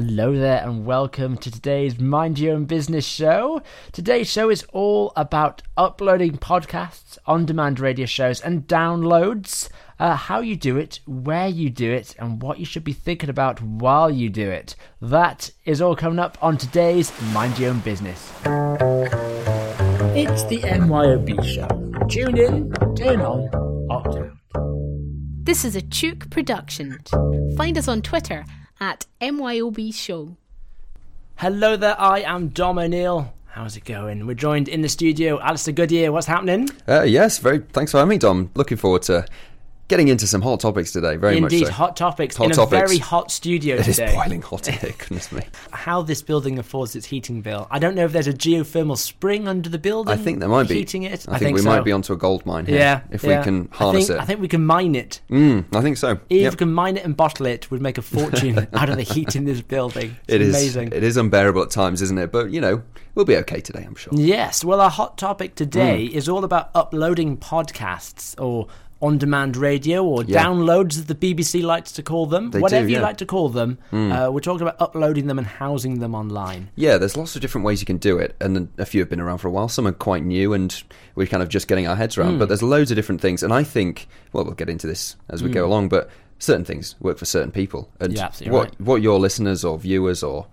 Hello there, and welcome to today's Mind Your Own Business show. Today's show is all about uploading podcasts, on demand radio shows, and downloads. Uh, how you do it, where you do it, and what you should be thinking about while you do it. That is all coming up on today's Mind Your Own Business. It's the MYOB show. Tune in, turn on, opt out. This is a Tuke production. Find us on Twitter at MYOB Show. Hello there, I am Dom O'Neill. How's it going? We're joined in the studio, Alistair Goodyear. What's happening? Uh, yes, very. Thanks for having me, Dom. Looking forward to getting into some hot topics today. Very Indeed, much so. hot topics Hot in topics. a very hot studio It is today. boiling hot here. Goodness me. How this building affords its heating bill. I don't know if there's a geothermal spring under the building. I think there might be heating it. I, think, we so. might be onto a gold mine here. Yeah, If yeah. we can I harness think, it. I think we can mine it. Mm, I think so. If Yep. we can mine it and bottle it, we'd make a fortune out of the heat in this building. It's It is. amazing. It is unbearable at times, isn't it? But you know, we'll be okay today. I'm sure. Yes. Well, our hot topic today Hmm. is all about uploading podcasts or on-demand radio or Yeah. downloads, as the BBC likes to call them. They Whatever you yeah. Hmm. like to call them. Uh, we're talking about uploading them and housing them online. Yeah, there's lots of different ways you can do it, and a few have been around for a while. Some are quite new, and we're kind of just getting our heads around. Hmm. But there's loads of different things, and I think, well, we'll get into this as we go along. But certain things work for certain people, and Hmm. What right. what your listeners or viewers or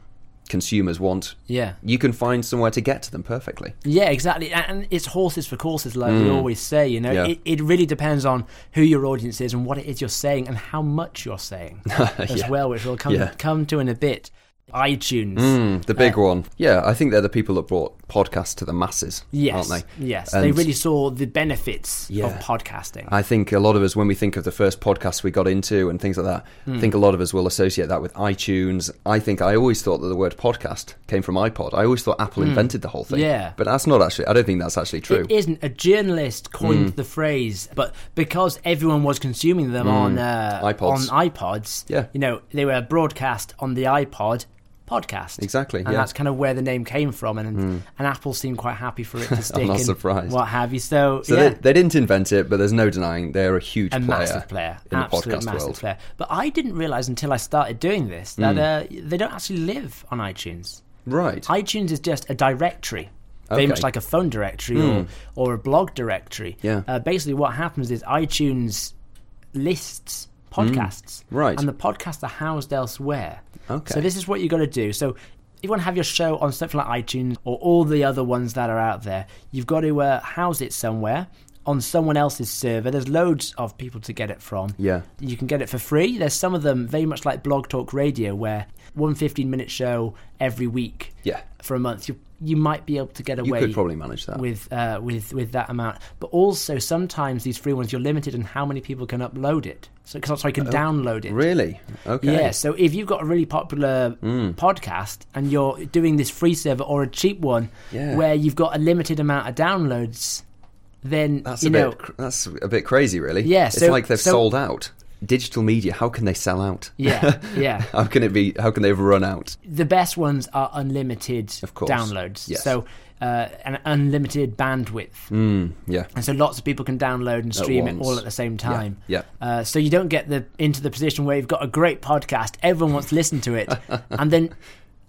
consumers want, Yeah. you can find somewhere to get to them perfectly. Yeah, exactly. And it's horses for courses, like we mm. always say. You know. Yeah. it, it really depends on who your audience is and what it is you're saying and how much you're saying as Yeah. well, which we'll come Yeah. come to in a bit. iTunes. Mm, the big one, yeah. I think they're the people that brought podcasts to the masses, Yes, aren't they? yes, they really saw the benefits of podcasting. I think a lot of us, when we think of the first podcasts we got into and things like that, Hmm. I think a lot of us will associate that with iTunes. I think I always thought that the word podcast came from iPod. I always thought Apple invented the whole thing. Hmm. Yeah. But that's not actually, I don't think that's actually true. Hmm. It isn't. A journalist coined the phrase, but because everyone was consuming them on uh, iPods. on iPods, Yeah. you know, they were broadcast on the iPod podcast. Exactly, and yeah. Hmm. that's kind of where the name came from. And and Apple seemed quite happy for it to stick. not surprised. What have you? So, so yeah. they, they didn't invent it, but there's no denying they're a huge a player, massive player, in absolute the podcast massive world. player. But I didn't realize until I started doing this that uh, they don't actually live on iTunes. Right. iTunes is just a directory. Very much like a phone directory or, or a blog directory. Yeah. Uh, basically, what happens is iTunes lists podcasts. Right. And the podcasts are housed elsewhere. Okay. So, this is what you got to do. So, if you want to have your show on something like iTunes or all the other ones that are out there, you've got to uh, house it somewhere on someone else's server. There's loads of people to get it from. Yeah. You can get it for free. There's some of them very much like Blog Talk Radio, where one 15 minute show every week Yeah. for a month. You you might be able to get away. You could probably manage that. with uh, with with that amount. But also sometimes these free ones you're limited in how many people can upload it. So because so I can download it. Really? Okay. Yeah, so if you've got a really popular Mm. podcast and you're doing this free server or a cheap one Yeah. where you've got a limited amount of downloads, then That's you a know bit. That's a bit crazy, really. Yeah, It's so- like they've so- sold out. Digital media. How can they sell out? yeah, yeah. how can it be? How can they run out? the best ones are unlimited Of course. downloads. Yes. So uh, an unlimited bandwidth. Mm, yeah. And so lots of people can download and stream it all at the same time. yeah. Uh, so you don't get the into the position where you've got a great podcast, everyone wants to listen to it, and then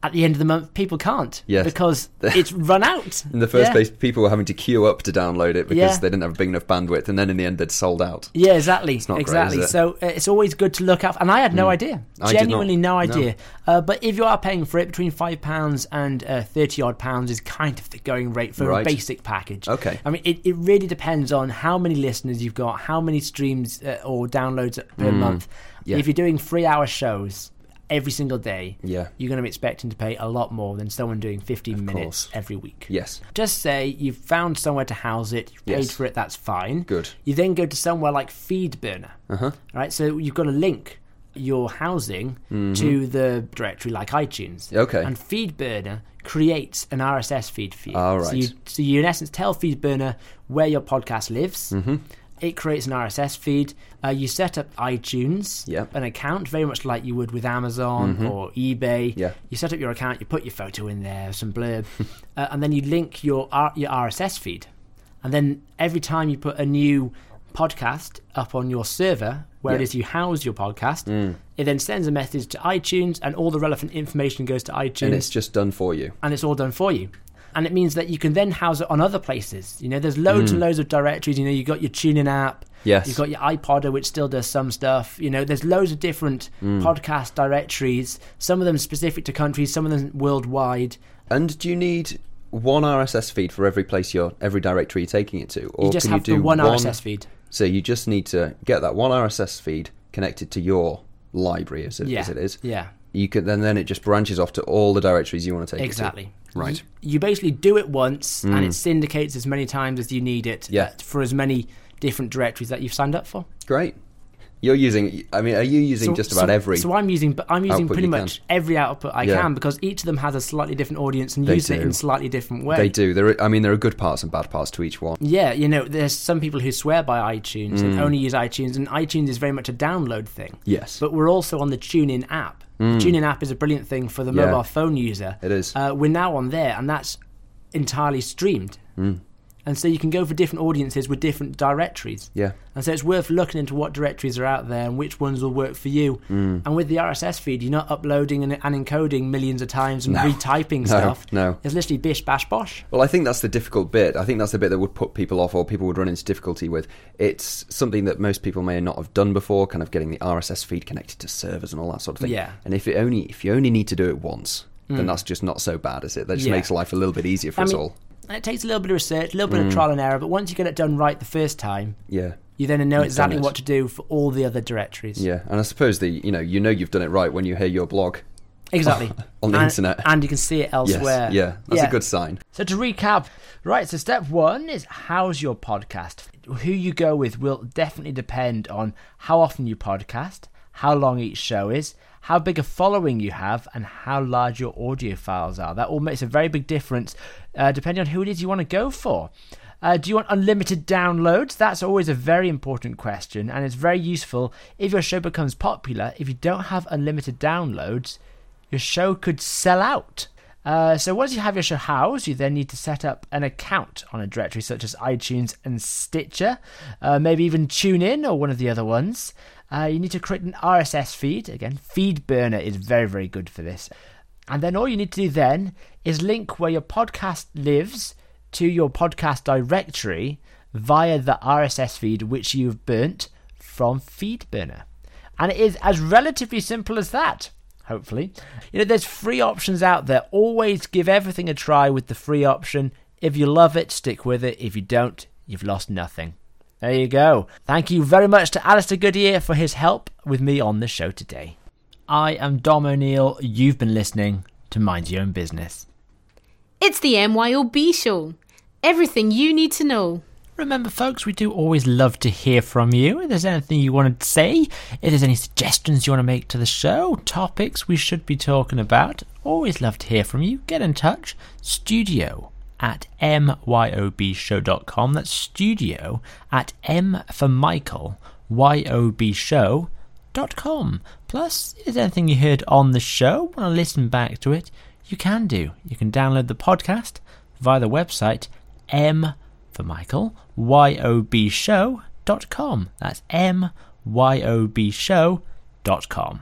at the end of the month people can't Yes. because it's run out. In the first Yeah. place, people were having to queue up to download it because Yeah. they didn't have a big enough bandwidth, and then in the end, they'd sold out. Yeah, exactly. It's not great, exactly. is it? So uh, it's always good to look up. And I had no idea. I Genuinely no No. idea. Uh, but if you are paying for it, between five pounds and uh, thirty odd pounds is kind of the going rate for Right. a basic package. Okay. I mean, it, it really depends on how many listeners you've got, how many streams uh, or downloads per month. Mm. Yeah. If you're doing three hour shows every single day, Yeah. you're going to be expecting to pay a lot more than someone doing 15 minutes course. every week. Yes. Just say you've found somewhere to house it, you've paid Yes. for it, that's fine. Good. You then go to somewhere like FeedBurner. Uh-huh. Right, so you've got to link your housing to the directory like iTunes. Mm-hmm. Okay. And FeedBurner creates an RSS feed for you. Ah, So you, so you in essence tell FeedBurner where your podcast lives. Mm-hmm. It creates an RSS feed. Uh, you set up iTunes, Yep. an account, very much like you would with Amazon or eBay. Yeah. You set up your account, you put your photo in there, some blurb, uh, and then you link your R- your RSS feed. And then every time you put a new podcast up on your server where it Yeah. is you house your podcast. It then sends a message to iTunes, and all the relevant information goes to iTunes, and it's just done for you. and it's all done for you. And it means that you can then house it on other places. You know, there's loads and loads of directories. You know, you've got your TuneIn app. Mm. Yes. You've got your iPodder, which still does some stuff. You know, there's loads of different Mm. podcast directories. Some of them specific to countries, some of them worldwide. And do you need one RSS feed for every place you're, every directory you're taking it to, or You just can have you do the one RSS feed. So you just need to get that one RSS feed connected to your library, as it, Yeah. as it is. Yeah. You can then then it just branches off to all the directories you want to take. it to. Exactly. Right. You, you basically do it once, and it syndicates as many times as you need it. Mm. Yeah. For as many different directories that you've signed up for. Great. You're using. I mean, are you using just about so, every? So I'm using, I'm using pretty much can. every output I Yeah. can because each of them has a slightly different audience and They use it do. in slightly different way. they do. There. Are, I mean, there are good parts and bad parts to each one. Yeah, you know, there's some people who swear by iTunes Mm. and only use iTunes, and iTunes is very much a download thing. Yes. But we're also on the TuneIn app. The TuneIn app is a brilliant thing for the Mm. Yeah. mobile phone user. It is. Uh, we're now on there, and that's entirely streamed. Mm. And so you can go for different audiences with different directories. Yeah. And so it's worth looking into what directories are out there and which ones will work for you. Mm. And with the RSS feed, you're not uploading and, and encoding millions of times and No. retyping No, stuff. no. It's literally bish bash bosh. Well, I think that's the difficult bit. I think that's the bit that would put people off, or people would run into difficulty with. It's something that most people may not have done before, kind of getting the RSS feed connected to servers and all that sort of thing. Yeah. And if it only if you only need to do it once, then that's just not so bad, is it? That just Yeah. makes life a little bit easier for I us mean, all. It takes a little bit of research, a little Mm. bit of trial and error, but once you get it done right the first time, Yeah. you then know You've exactly what to do for all the other directories. Yeah, and I suppose the you know you know you've done it right when you hear your blog Exactly. on the and, internet. And you can see it elsewhere. Yes, yeah, that's a good sign. So to recap, right, so step one is house your podcast? Who you go with will definitely depend on how often you podcast, how long each show is, how big a following you have, and how large your audio files are. That all makes a very big difference uh, depending on who it is you want to go for. Uh, do you want unlimited downloads? That's always a very important question, and it's very useful if your show becomes popular. If you don't have unlimited downloads, your show could sell out. Uh, so once you have your show housed, you then need to set up an account on a directory such as iTunes and Stitcher, uh, maybe even TuneIn or one of the other ones. Uh, you need to create an RSS feed. Again, FeedBurner is very, very good for this. And then all you need to do then is link where your podcast lives to your podcast directory via the RSS feed which you've burnt from FeedBurner. And it is as relatively simple as that, hopefully. You know, there's free options out there. Always give everything a try with the free option. If you love it, stick with it. If you don't, you've lost nothing. There you go. Thank you very much to Alistair Goodyear for his help with me on the show today. I am Dom O'Neill. You've been listening to Mind Your Own Business. It's the MYOB show. Everything you need to know. Remember, folks, we do always love to hear from you. If there's anything you want to say, if there's any suggestions you want to make to the show, topics we should be talking about, always love to hear from you. Get in touch. Studio at myobshow.com. That's studio at m for Michael, yobshow.com. Plus, if there's anything you heard on the show, want to listen back to it, you can do. You can download the podcast via the website m for Michael, yobshow.com. That's m y o b show.com.